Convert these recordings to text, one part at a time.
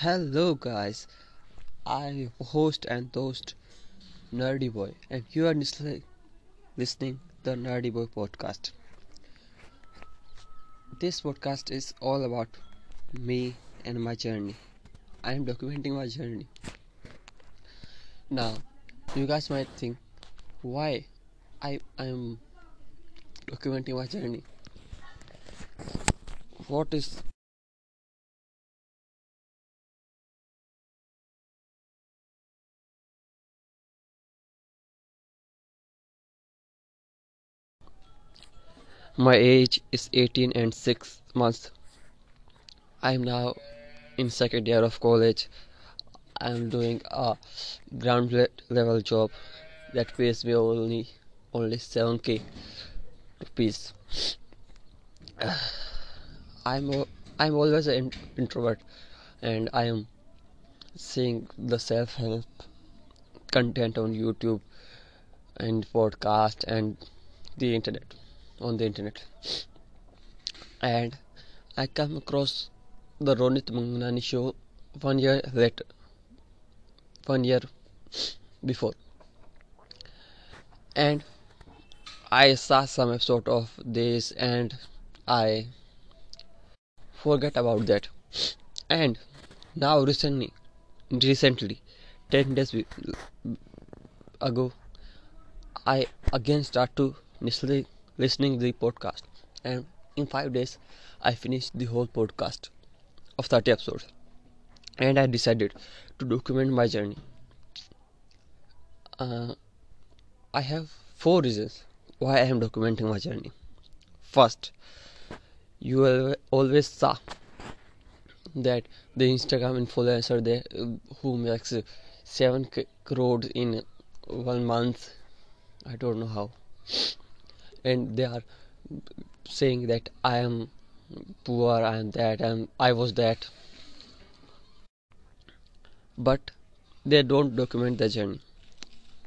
Hello, guys. I'm host and host Nerdy Boy, and you are listening listening the Nerdy Boy podcast. This podcast is all about me and my journey. I am documenting my journey. Now, you guys might think why I am documenting my journey. What is My age is 18 and 6 months. I am now in second year of college. I am doing a ground level job that pays me only only 7k rupees. I'm I'm always an introvert and I am seeing the self-help content on YouTube and podcast and the internet on the internet. And I come across the Ronit Mangnani show one year later one year before. And I saw some episode of this and I forget about that. And now recently recently 10 days ago I again start to listening listening the podcast. And in 5 days I finished the whole podcast of 30 episodes. And I decided to document my journey. Uh, I have four reasons why I am documenting my journey. First you always saw that the Instagram influencer there who makes 7 crores in one month. I don't know how and they are saying that I am poor I am that and I was that. But they don't document the journey.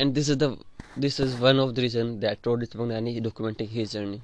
And this is the this is one of the reason that Ronit Mangnani is documenting his journey.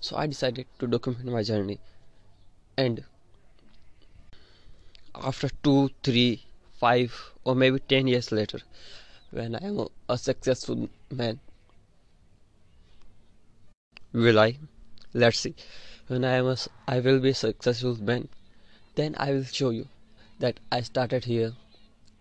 So I decided to document my journey. And after two three five or maybe ten years later when I am a successful man will I? Let's see. When I am a, I will be a successful man then I will show you that I started here.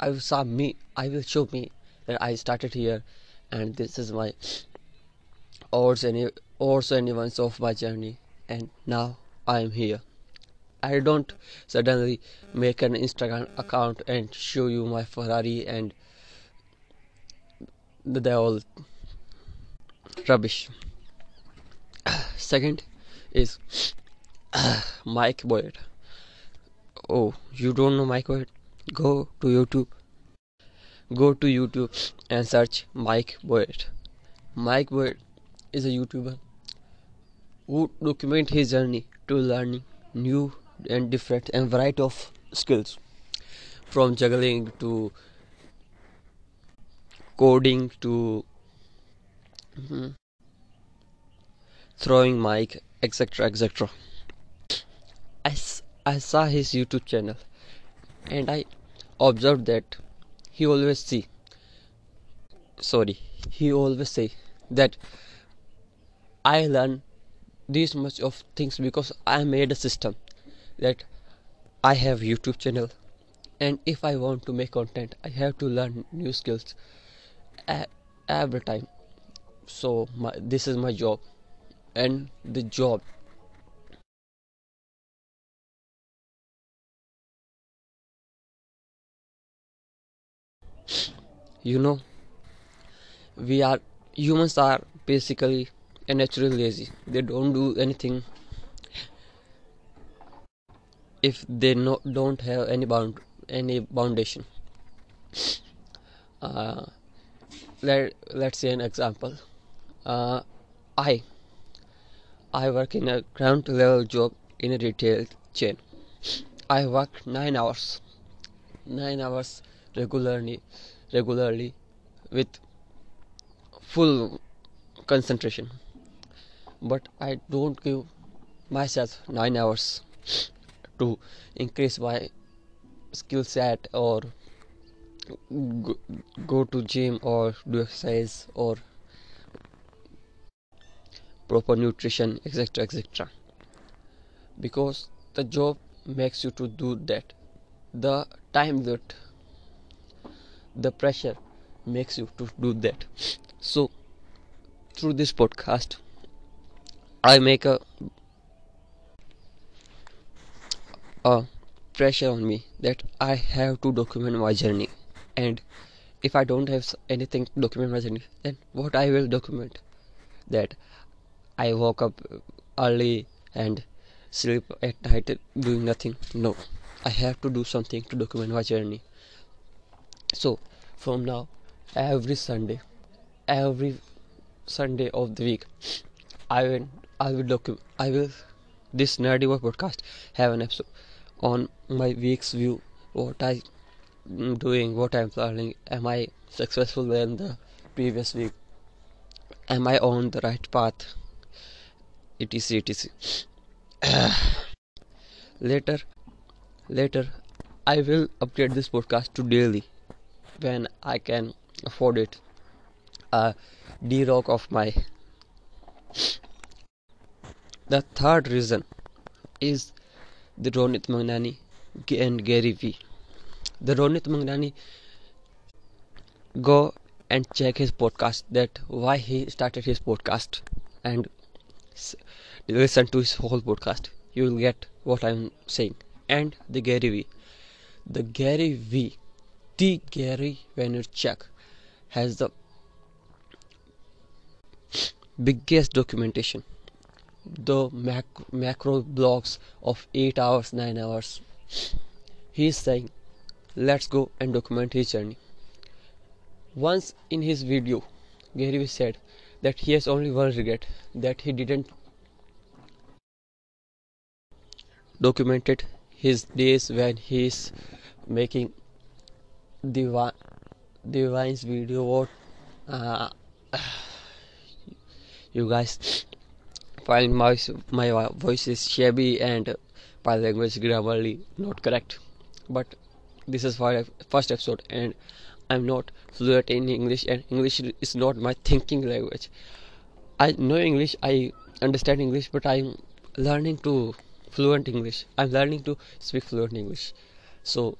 I will show me. I will show me that I started here. And this is my odds any odds anyone's of my journey. And now I am here. I don't suddenly make an Instagram account and show you my Ferrari and they're all rubbish second is Mike Boyd oh you don't know Mike Boyd go to YouTube. Go to YouTube and search Mike Boyd Mike Boyd is a YouTuber who document his journey to learning new and different and variety of skills. From juggling to coding to mm, throwing mic etc etc I, I saw his youtube channel and i observed that he always see sorry he always say that i learn this much of things because i made a system that i have youtube channel and if i want to make content i have to learn new skills every time. So my, this is my job and the job. You know we are humans are basically a natural lazy. They don't do anything if they no, don't have any bound any foundation. Uh, let, let's say an example. Uh, i i work in a ground level job in a retail chain. I work 9 hours 9 hours regularly regularly with full concentration. But i don't give myself 9 hours to increase my skill set or go to gym or do exercise or proper nutrition etc etc because the job makes you to do that. The time that the pressure makes you to do that. So through this podcast i make a a pressure on me that i have to document my journey. And if i don't have anything to document my journey then what i will document? That i woke up early and sleep at night doing nothing. No i have to do something to document my journey. So from now every sunday every sunday of the week i will i will document i will this nerdy work podcast have an episode on my week's view what i am doing what i'm planning am i successful than the previous week? Am i on the right path etc etc. Later later i will update this podcast to daily when i can afford it. A d-rock of my the third reason is the ronit mangnani and gary vee the ronit mangnani go and check his podcast that why he started his podcast and listen to his whole podcast. You will get what i'm saying. And the gary vee the gary vee the gary vaynerchuk has the biggest documentation. The mac- macro blogs of 8 hours 9 hours. He is saying let's go and document his journey. Once in his video gary vee said that he has only one regret that he didn't documented his days when he's making the video. What uh, you guys find my my voice is shabby and my language grammarly not correct. But this is my first episode and i'm not fluent in english and english is not my thinking language. I know english i understand english but i'm learning to fluent english. I'm learning to speak fluent english. So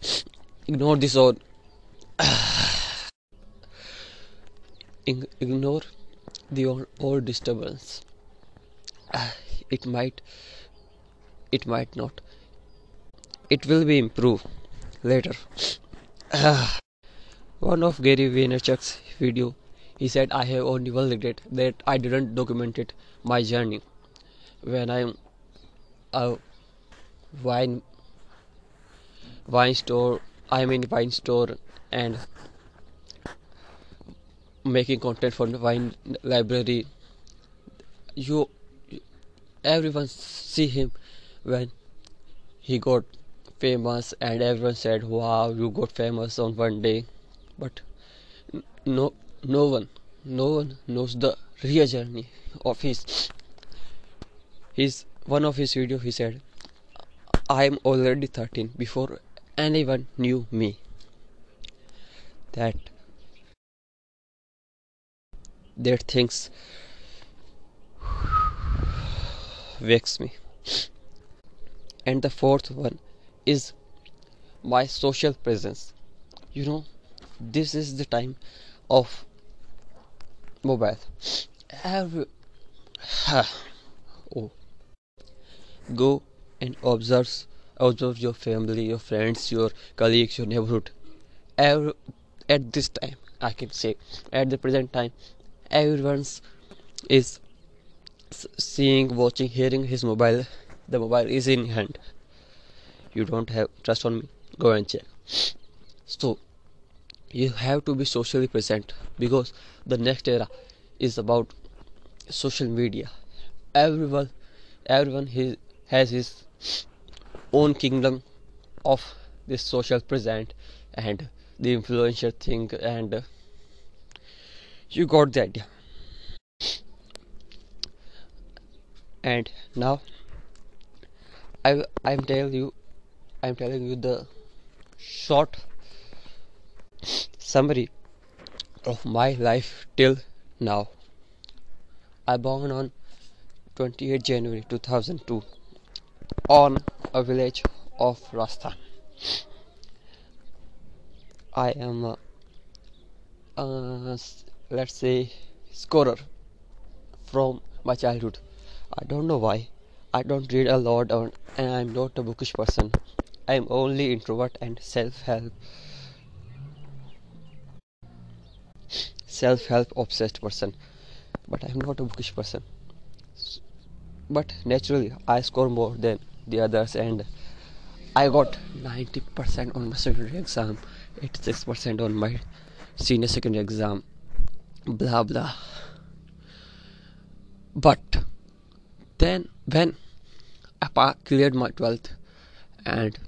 ignore this or ignore the all disturbance. It might it might not. It will be improved later Ah. one of gary vaynerchuk's video. He said i have only one regret that i didn't document it my journey. When i'm a uh, wine wine store I'm in wine store and making content for the wine library. You everyone see him when he got famous and everyone said wow you got famous on one day. But no no one no one knows the real journey of his his one of his video he said i am already 13 before anyone knew me. That that things wakes me. And the fourth one is my social presence. You know this is the time of mobile. Every oh. Go and observe observe your family your friends your colleagues your neighborhood. Every, at this time i can say at the present time everyone's is seeing watching hearing his mobile. The mobile is in hand you don't have trust on me. Go and check. So you have to be socially present because the next era is about social media. Everyone everyone has his own kingdom of this social present and the influential thing and you got the idea. And now i i'm telling you I'm telling you the short summary of my life till now. I born on 28 January 2002 on a village of Rajasthan. I am a, uh, let's say scorer from my childhood. I don't know why. I don't read a lot and I'm not a bookish person. I'm only introvert and self-help self-help obsessed person. But I'm not a bookish person. But naturally I score more than the others and I got 90% on my secondary exam, 86% on my senior secondary exam, blah blah. But then when I cleared my 12th and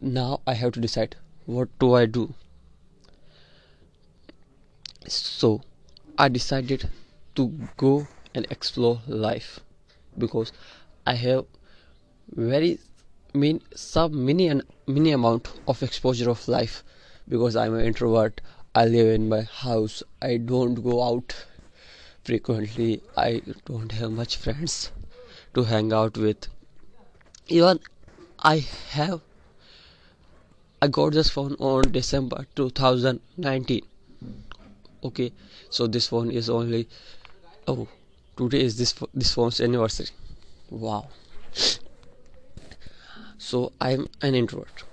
now I have to decide what do I do. So I decided to go and explore life because I have very mean some mini and mini amount of exposure of life because I'm an introvert. I live in my house. I don't go out frequently. I don't have much friends to hang out with. Even I have I got this phone on December 2019. Okay, so this phone is only oh today is this this phone's anniversary. Wow. So I'm an introvert,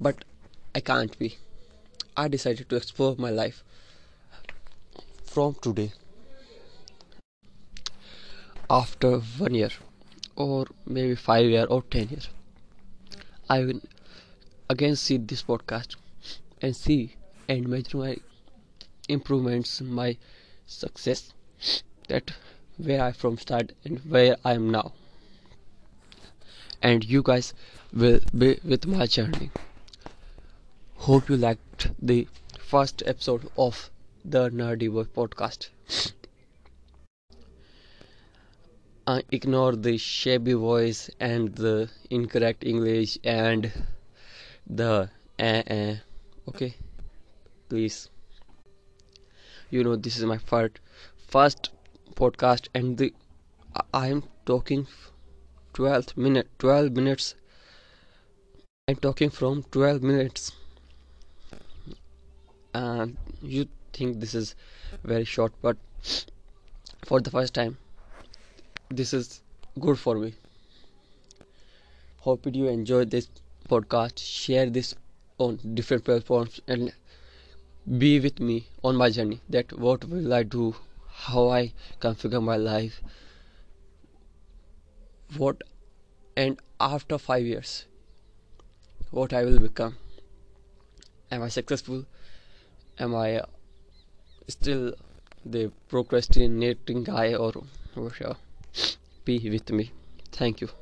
but I can't be. I decided to explore my life from today after one year or maybe five year or ten years i will again see this podcast and see and measure my improvements my success that where i from start and where i am now. And you guys will be with my journey. Hope you liked the first episode of the nerdy boy podcast. I ignore the shabby voice and the incorrect English and the eh, eh. okay. Please. You know this is my first first podcast and the I am talking 12 minute 12 minutes. I'm talking from 12 minutes. And you think this is very short but for the first time this is good for me. Hope you enjoy this podcast share this on different platforms and be with me on my journey that what will i do how i configure my life what and after 5 years what i will become am i successful am i uh, still the procrastinating guy or whatever uh, be with me. Thank you.